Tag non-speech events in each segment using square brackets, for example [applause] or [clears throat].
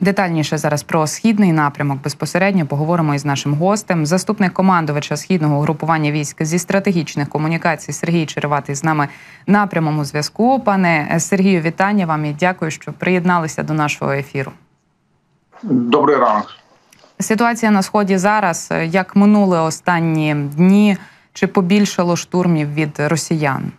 Детальніше зараз про східний напрямок безпосередньо поговоримо із нашим гостем. Заступник командувача східного групування військ зі стратегічних комунікацій Сергій Череватий з нами на прямому зв'язку. Пане Сергію, вітання вам і дякую, що приєдналися до нашого ефіру. Добрий ранок. Ситуація на сході зараз як минули останні дні, чи побільшало штурмів від росіян?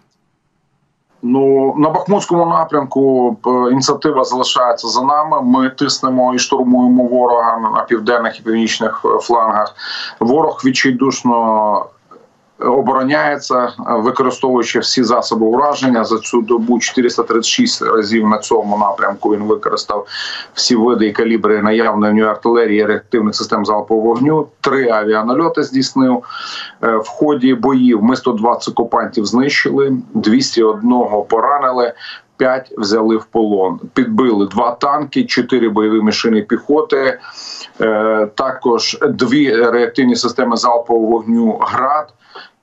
Ну на Бахмутському напрямку ініціатива залишається за нами. Ми тиснемо і штурмуємо ворога на південних і північних флангах. Ворог відчайдушно обороняється, використовуючи всі засоби ураження за цю добу 436 разів на цьому напрямку. Він використав всі види і калібри наявної в нього артилерії реактивних систем залпового вогню. Три авіанальоти здійснив е, в ході боїв. Ми 120 окупантів знищили, 201 поранили. П'ять взяли в полон, підбили два танки, чотири бойові машини піхоти, е, також дві реактивні системи залпового вогню ГРАД,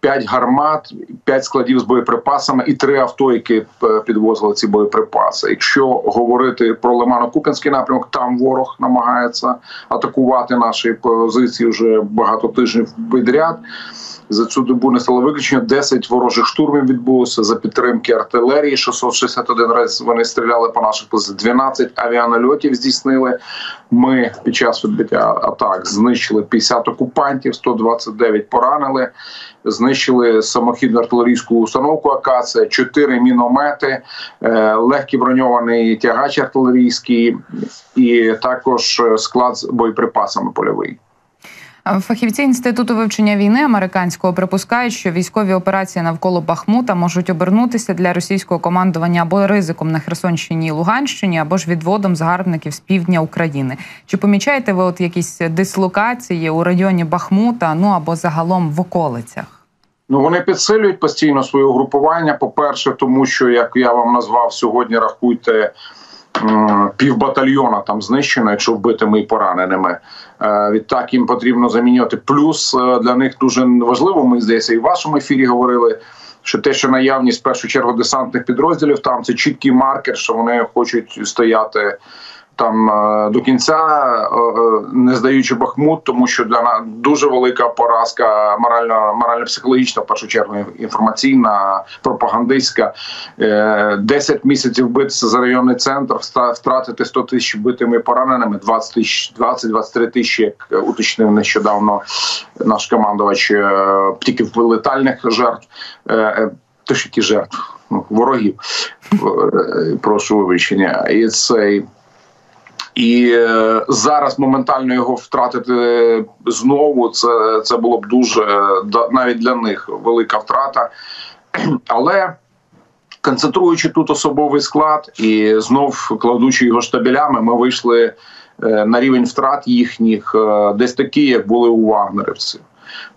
П'ять гармат, п'ять складів з боєприпасами і три авто, які е, підвозили ці боєприпаси. Якщо говорити про Лимано-Куп'янський напрямок, там ворог намагається атакувати наші позиції вже багато тижнів підряд. За цю добу не стало виключення. 10 ворожих штурмів відбулося за підтримки артилерії. 661 раз вони стріляли по наших позиціях. 12 авіанальотів здійснили. Ми під час відбиття атак знищили 50 окупантів, 129 поранили. Знищили самохідну артилерійську установку Акація, 4 міномети, е, легкий броньований тягач артилерійський і також склад з боєприпасами польовий. Фахівці інституту вивчення війни американського припускають, що військові операції навколо Бахмута можуть обернутися для російського командування або ризиком на Херсонщині і Луганщині, або ж відводом згарбників з півдня України. Чи помічаєте ви от якісь дислокації у районі Бахмута? Ну або загалом в околицях? Ну вони підсилюють постійно своє угрупування. По перше, тому що як я вам назвав сьогодні, рахуйте півбатальйона там знищено, якщо вбитими і пораненими. Е, відтак їм потрібно замінювати. Плюс е, для них дуже важливо, ми здається, і в вашому ефірі говорили. Що те, що наявність в першу чергу десантних підрозділів, там це чіткий маркер, що вони хочуть стояти там е, до кінця, е, е, не здаючи Бахмут, тому що для нас дуже велика поразка морально морально психологічна в першу чергу інформаційна, пропагандистська. 10 місяців битися за районний центр, втратити 100 тисяч битими пораненими, 20 тисяч 20-23 тисячі, як уточнив нещодавно наш командувач, тільки в летальних жертв. Тож які жертв ну, ворогів, прошу вибачення, і цей і е, зараз моментально його втратити знову. Це це було б дуже навіть для них велика втрата. [clears throat] Але концентруючи тут особовий склад і знов кладучи його штабелями, ми вийшли е, на рівень втрат їхніх, е, десь такі, як були у вагнерівців.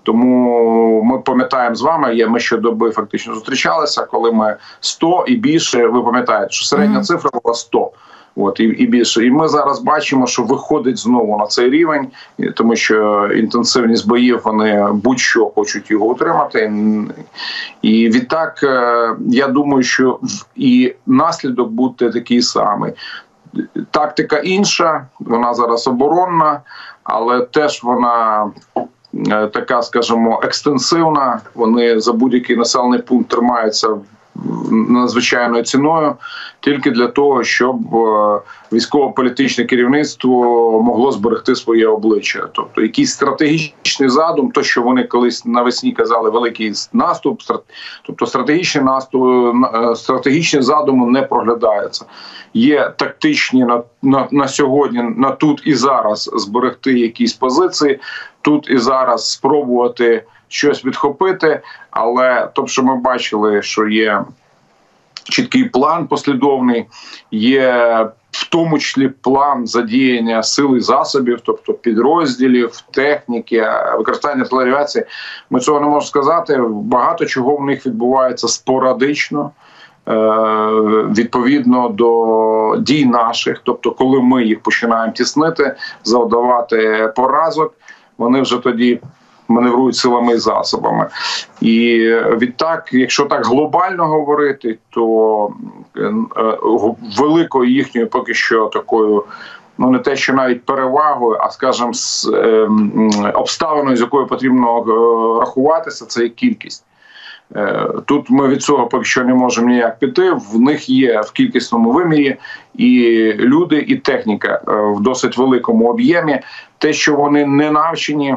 Тому ми пам'ятаємо з вами. Ми щодоби фактично зустрічалися, коли ми 100 і більше. Ви пам'ятаєте, що середня mm цифра була 100. От і і більше, і ми зараз бачимо, що виходить знову на цей рівень, тому що інтенсивність боїв вони будь-що хочуть його утримати. І відтак е, я думаю, що і наслідок буде такий самий. Тактика інша, вона зараз оборонна, але теж вона е, така, скажімо, екстенсивна. Вони за будь-який населений пункт тримаються надзвичайною ціною, тільки для того, щоб е, військово-політичне керівництво могло зберегти своє обличчя, тобто якийсь стратегічний задум, то що вони колись навесні казали, великий наступ, тобто стратегічний наступ, е, стратегічні задуми не проглядається. Є тактичні на, на, на сьогодні, на тут і зараз зберегти якісь позиції, тут і зараз спробувати щось відхопити. Але то, що ми бачили, що є чіткий план послідовний, є в тому числі план задіяння сил і засобів, тобто підрозділів, техніки, використання телеавіації. Ми цього не можемо сказати. Багато чого в них відбувається спорадично. Е, відповідно до дій наших, тобто, коли ми їх починаємо тіснити, завдавати поразок, вони вже тоді маневрують силами і засобами. І відтак, якщо так глобально говорити, то е, великою їхньою поки що такою ну не те, що навіть перевагою, а скажімо, з е, обставиною, з якою потрібно е, рахуватися, це є кількість. Е, тут ми від цього поки що не можемо ніяк піти. В них є в кількісному вимірі і люди, і техніка е, в досить великому об'ємі. Те, що вони не навчені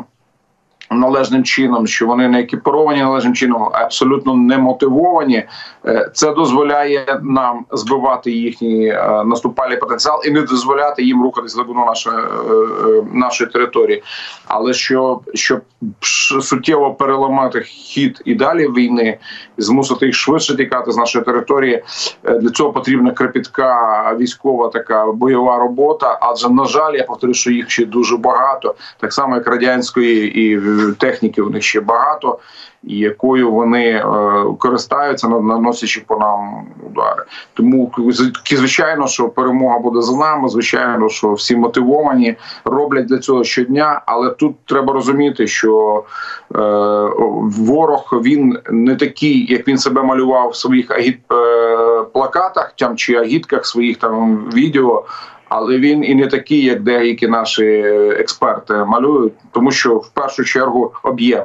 належним чином, що вони не екіпіровані належним чином, абсолютно не мотивовані. Е, це дозволяє нам збивати їхній е, наступальний потенціал і не дозволяти їм рухатись глибину нашої е, нашої території. Але що щоб суттєво переламати хід і далі війни, змусити їх швидше тікати з нашої території, для цього потрібна крепітка військова така бойова робота. Адже на жаль, я повторю, що їх ще дуже багато, так само як радянської і техніки у них ще багато, якою вони е, користаються, наносячи по нам удари. Тому звичайно, що перемога буде за нами. Звичайно, що всі мотивовані роблять для цього щодня. Але тут треба розуміти, що е, ворог він не такий, як він себе малював в своїх агіт е, плакатах там чи агітках своїх там відео але він і не такий, як деякі наші експерти малюють, тому що в першу чергу об'єм.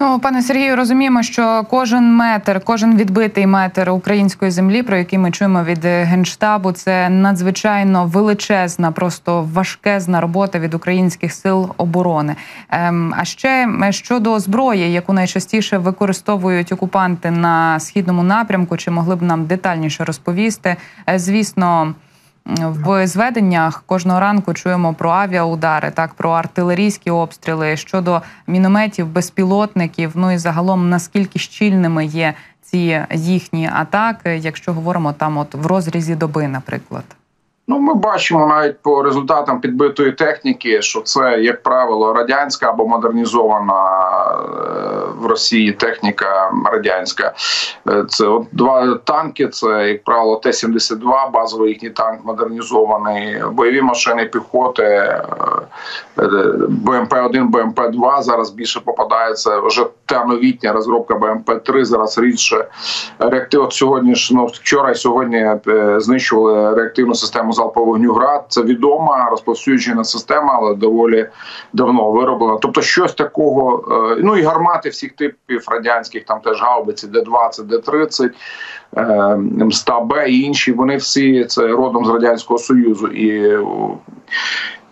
Ну, пане Сергію, розуміємо, що кожен метр, кожен відбитий метр української землі, про який ми чуємо від генштабу, це надзвичайно величезна, просто важкезна робота від українських сил оборони. Ем, а ще щодо зброї, яку найчастіше використовують окупанти на східному напрямку, чи могли б нам детальніше розповісти? Е, звісно в зведеннях кожного ранку чуємо про авіаудари, так про артилерійські обстріли щодо мінометів, безпілотників. Ну і загалом наскільки щільними є ці їхні атаки, якщо говоримо там, от в розрізі доби, наприклад. Ну, ми бачимо навіть по результатам підбитої техніки, що це, як правило, радянська або модернізована е, в Росії техніка радянська. Е, це от два танки. Це як правило Т-72, базовий їхній танк модернізований, бойові машини піхоти, е, БМП 1 БМП 2 зараз більше попадається. Вже та новітня розробка БМП 3 зараз рідше. Реактив от сьогодні ж ну, вчора і сьогодні знищували реактивну систему залпового вогню град. Це відома розповсюджена система, але доволі давно вироблена. Тобто, щось такого, е, ну і гармати всіх типів радянських, там теж гаубиці, Д-20, Д-30, МСТА-Б і інші. Вони всі це родом з радянського союзу і.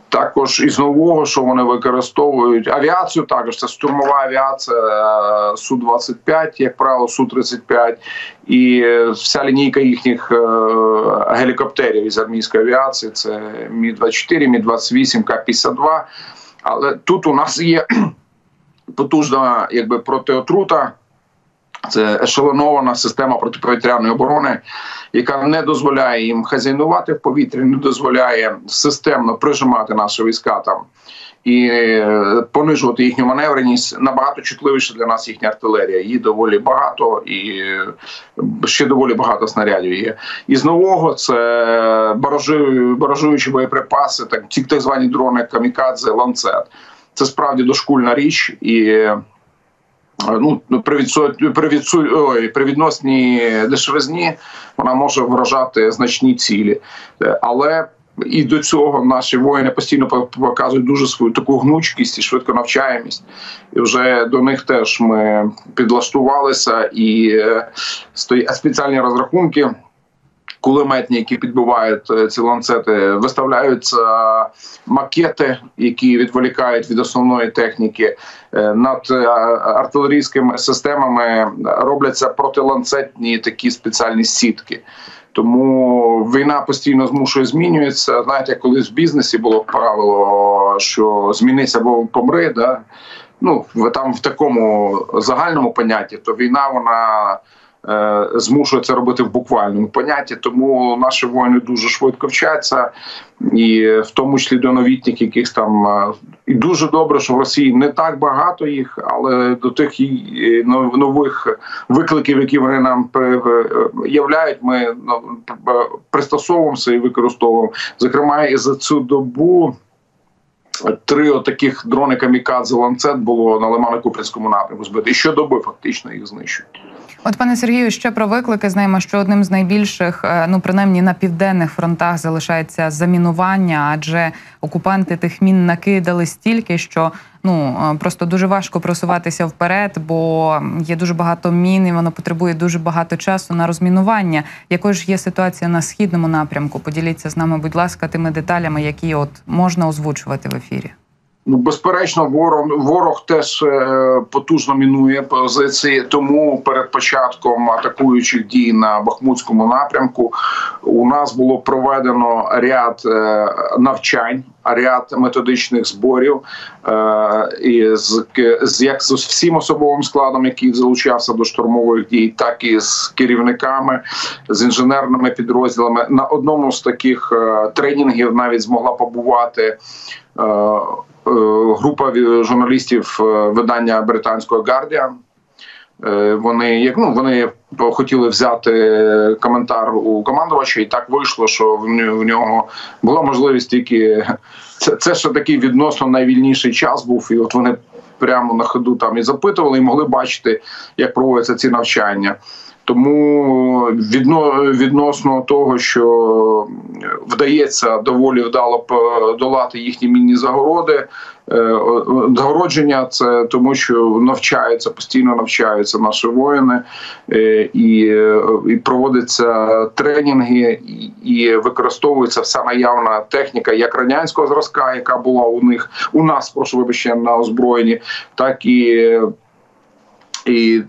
Також із нового, що вони використовують авіацію, також це штурмова авіація е, су 25 як правило, су 35 і вся лінійка їхніх е, гелікоптерів із армійської авіації. Це Мі 24 Мі 28 К-52. Але тут у нас є потужна, якби протиотрута. Це ешелонована система протиповітряної оборони, яка не дозволяє їм хазяйнувати в повітрі, не дозволяє системно прижимати наші війська там і е, понижувати їхню маневреність. Набагато чутливіше для нас їхня артилерія. Її доволі багато і е, ще доволі багато снарядів є. І з нового це баражуючі боєприпаси, так ті так звані дрони камікадзе, ланцет. Це справді дошкульна річ і. Ну при відсу... при, відсу... Ой, при відносній дешевизні вона може вражати значні цілі, е, але і до цього наші воїни постійно показують дуже свою таку гнучкість і швидко навчаємість. І вже до них теж ми підлаштувалися і е, стоять спеціальні розрахунки кулеметні, які підбивають е, ці ланцети, виставляються макети, які відволікають від основної техніки. Е, над е, артилерійськими системами робляться протиланцетні такі спеціальні сітки. Тому війна постійно змушує змінюється. Знаєте, колись в бізнесі було правило, що змінися або помри. Да? Ну там в такому загальному понятті, то війна вона Е, змушує це робити в буквальному понятті. Тому наші воїни дуже швидко вчаться, і в тому числі до новітніх якихось там е, і дуже добре, що в Росії не так багато їх, але до тих нових викликів, які вони нам являють, ми ну, пристосовуємося і використовуємо. Зокрема, і за цю добу. Три отаких дрони камікадзе ланцет було на Лимано-Купринському напрямку збити. І щодоби фактично їх знищують. От, пане Сергію, ще про виклики знаємо, що одним з найбільших, е, ну принаймні на південних фронтах, залишається замінування, адже окупанти тих мін накидали стільки, що ну е, просто дуже важко просуватися вперед, бо є дуже багато мін, і воно потребує дуже багато часу на розмінування. Якою ж є ситуація на східному напрямку? Поділіться з нами, будь ласка, тими деталями, які от можна озвучувати в ефірі. Ну, безперечно, ворог ворог теж е, потужно мінує позиції. Тому перед початком атакуючих дій на Бахмутському напрямку у нас було проведено ряд е, навчань, ряд методичних зборів е, і з як з всім особовим складом, який залучався до штурмових дій, так і з керівниками, з інженерними підрозділами. На одному з таких тренінгів навіть змогла побувати. Е, група журналістів е, видання британського Guardian. Е, вони як ну вони хотіли взяти коментар у командувача, і так вийшло, що в нього була можливість тільки це, це ще такий відносно найвільніший час був, і от вони прямо на ходу там і запитували, і могли бачити, як проводяться ці навчання. Тому відно, відносно того, що вдається доволі вдало подолати їхні мінні загороди. Е, загородження це тому, що навчаються постійно навчаються наші воїни е, і і проводяться тренінги, і використовується вся наявна техніка, як радянського зразка, яка була у них у нас, прошу вибачення, на озброєнні, так і і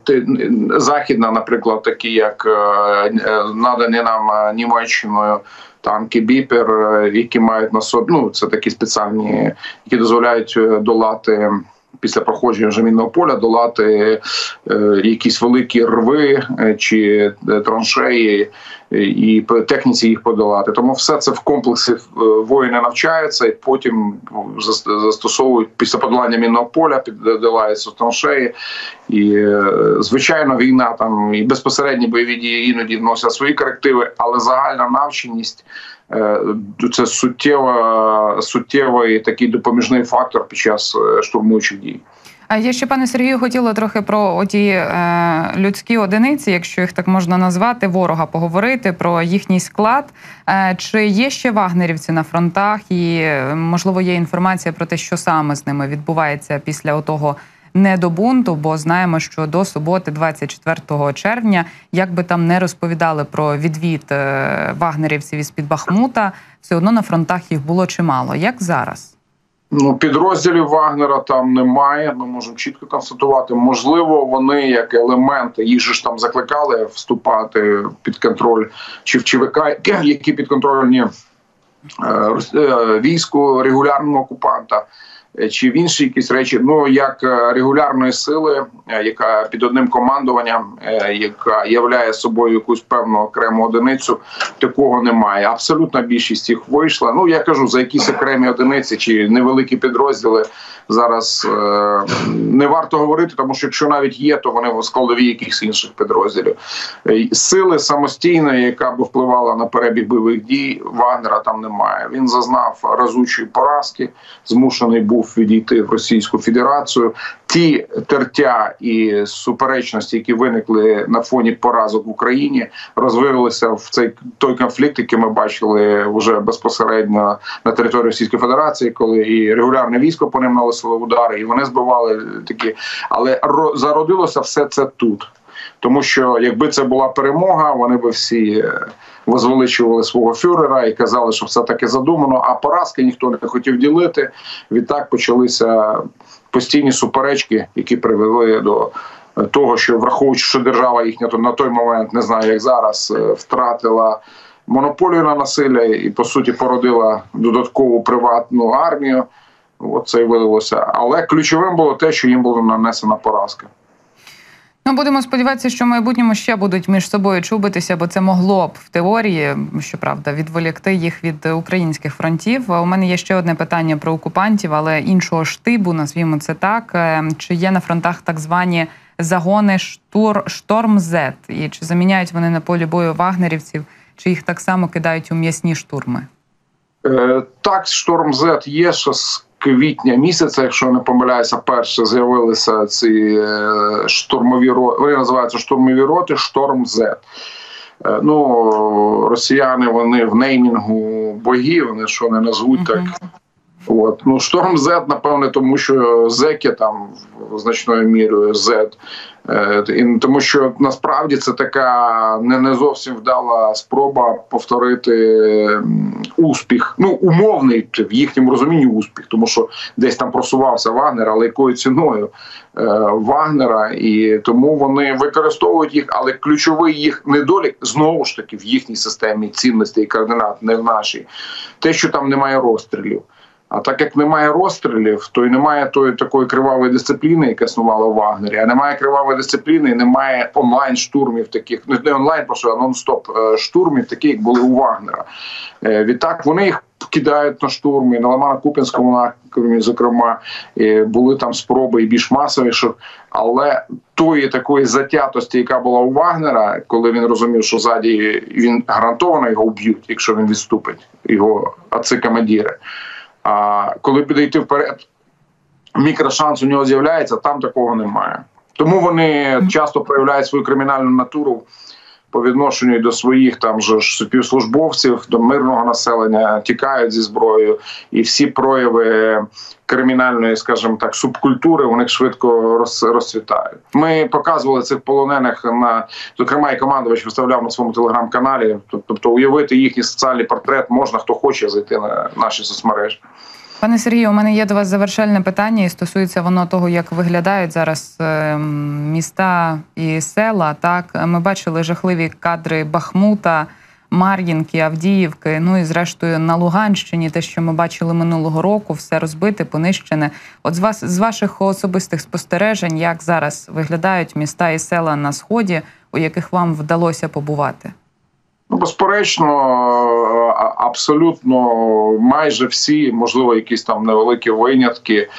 західна, наприклад, такі як е, е, надані нам е, Німеччиною танки біпер, які мають на собі, ну це такі спеціальні, які дозволяють долати. Після проходження жамінного поля долати е, якісь великі рви чи траншеї і техніці їх подолати. Тому все це в комплексі воїни навчаються і потім застосовують після подолання мінного поля, піддолаються траншеї і е, звичайно, війна там і безпосередні бойові дії іноді вносять свої корективи, але загальна навченість е, це суттєво суттєвий такий допоміжний фактор під час е, штурмуючих дій. А я ще пане Сергію хотіла трохи про оті е, людські одиниці, якщо їх так можна назвати, ворога поговорити про їхній склад. Е, чи є ще вагнерівці на фронтах, і можливо є інформація про те, що саме з ними відбувається після отого не до бунту, бо знаємо, що до суботи, 24 червня, як би там не розповідали про відвід е, вагнерівців із під Бахмута, все одно на фронтах їх було чимало. Як зараз? Ну, підрозділів Вагнера там немає. Ми можемо чітко констатувати. Можливо, вони як елементи їх же ж там закликали вступати під контроль чи в ЧВК, які підконтрольні е, е, війську регулярного окупанта. Е, чи в інші якісь речі, ну як е, регулярної сили, е, яка під одним командуванням, яка являє собою якусь певну окрему одиницю, такого немає. Абсолютна більшість їх вийшла. Ну я кажу за якісь окремі одиниці чи невеликі підрозділи зараз не варто говорити, тому що якщо навіть є, то вони в складові якихось інших підрозділів сили самостійної, яка б впливала на перебіг бойових дій, Вагнера там немає. Він зазнав разучої поразки, змушений був відійти в Російську Федерацію. Ті тертя і суперечності, які виникли на фоні поразок в Україні, розвивалися в цей той конфлікт, який ми бачили вже безпосередньо на території Російської Федерації, коли і регулярне військо по ним наносило удари, і вони збивали такі, але зародилося все це тут. Тому що якби це була перемога, вони би всі е, возвеличували свого фюрера і казали, що все таки задумано. А поразки ніхто не хотів ділити. Відтак почалися постійні суперечки, які привели до того, що враховуючи, що держава їхня то на той момент не знаю, як зараз е, втратила монополію на насилля і по суті породила додаткову приватну армію. От це і виявилося. Але ключовим було те, що їм була нанесена поразка. Ну, будемо сподіватися, що в майбутньому ще будуть між собою чубитися, бо це могло б в теорії, щоправда, відволікти їх від українських фронтів. У мене є ще одне питання про окупантів, але іншого штибу, назвімо це так. Е, чи є на фронтах так звані загони штур шторм Зет? І чи заміняють вони на полі бою вагнерівців, чи їх так само кидають у м'ясні штурми? Е, так, шторм Z є, квітня місяця, якщо я не помиляюся, перше з'явилися ці е, штурмові роти, вони називаються штурмові роти, шторм З. Е, Ну, росіяни вони в неймінгу богів, вони що не назвуть так. От. Ну, Шторм Z, напевне, тому що зеки там значною мірою Z. Е, і тому що насправді це така не, не зовсім вдала спроба повторити успіх, ну умовний в їхньому розумінні успіх, тому що десь там просувався Вагнер, але якою ціною е, Вагнера, і тому вони використовують їх, але ключовий їх недолік знову ж таки в їхній системі цінностей і координат, не в нашій, те, що там немає розстрілів. А так як немає розстрілів, то й немає тої такої кривавої дисципліни, яка існувала у Вагнері. А немає кривавої дисципліни, немає онлайн штурмів таких, ну не онлайн, просто а нон-стоп е, штурмів, такі як були у Вагнера. Е, Відтак вони їх кидають на штурми на Лимано-Купінському напрямі, зокрема, були там спроби і більш масовіших, але тої такої затятості, яка була у Вагнера, коли він розумів, що ззаді він гарантовано його вб'ють, якщо він відступить, його отці командири. А коли буде йти вперед, мікрошанс у нього з'являється, там такого немає. Тому вони часто проявляють свою кримінальну натуру по відношенню до своїх там же ж співслужбовців, до мирного населення, тікають зі зброєю, і всі прояви кримінальної, скажімо так, субкультури у них швидко роз, розцвітають. Ми показували цих полонених на зокрема, і командувач виставляв на своєму телеграм-каналі. Тобто, уявити їхній соціальний портрет можна, хто хоче зайти на наші соцмережі. Пане Сергію, у мене є до вас завершальне питання, і стосується воно того, як виглядають зараз е, міста і села. Так, ми бачили жахливі кадри Бахмута, Мар'їнки, Авдіївки. Ну і зрештою на Луганщині, те, що ми бачили минулого року, все розбите, понищене. От з вас з ваших особистих спостережень, як зараз виглядають міста і села на сході, у яких вам вдалося побувати? Ну, безперечно, абсолютно майже всі, можливо, якісь там невеликі винятки.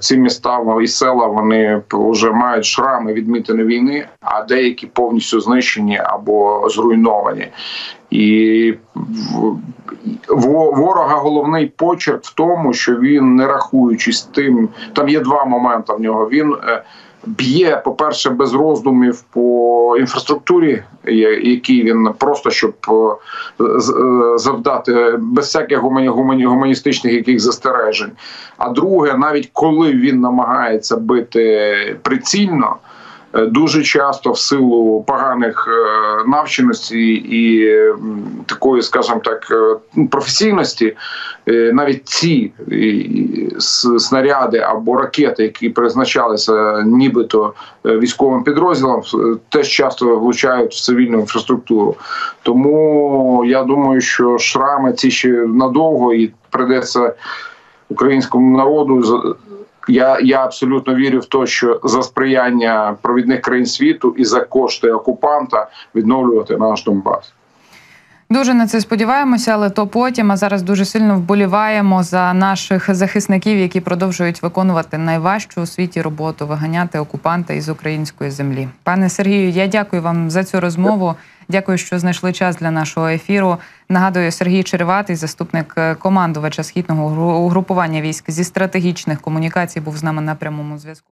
Ці міста і села вони вже мають шрами відмітини війни, а деякі повністю знищені або зруйновані. І ворога головний почерк в тому, що він не рахуючись тим, там є два моменти в нього. Він б'є, по-перше, без роздумів по інфраструктурі, які він просто щоб завдати без всяких гуманістичних яких застережень. А друге, навіть коли він намагається бити прицільно. Дуже часто в силу поганих навченості і такої, скажімо так, професійності, навіть ці снаряди або ракети, які призначалися нібито військовим підрозділам, теж часто влучають в цивільну інфраструктуру. Тому я думаю, що шрами ці ще надовго і придеться українському народу. Я я абсолютно вірю в те, що за сприяння провідних країн світу і за кошти окупанта відновлювати наш Донбас. Дуже на це сподіваємося, але то потім. А зараз дуже сильно вболіваємо за наших захисників, які продовжують виконувати найважчу у світі роботу виганяти окупанта із української землі. Пане Сергію, я дякую вам за цю розмову. Дякую, що знайшли час для нашого ефіру. Нагадую, Сергій Череватий, заступник командувача східного угрупування військ зі стратегічних комунікацій, був з нами на прямому зв'язку.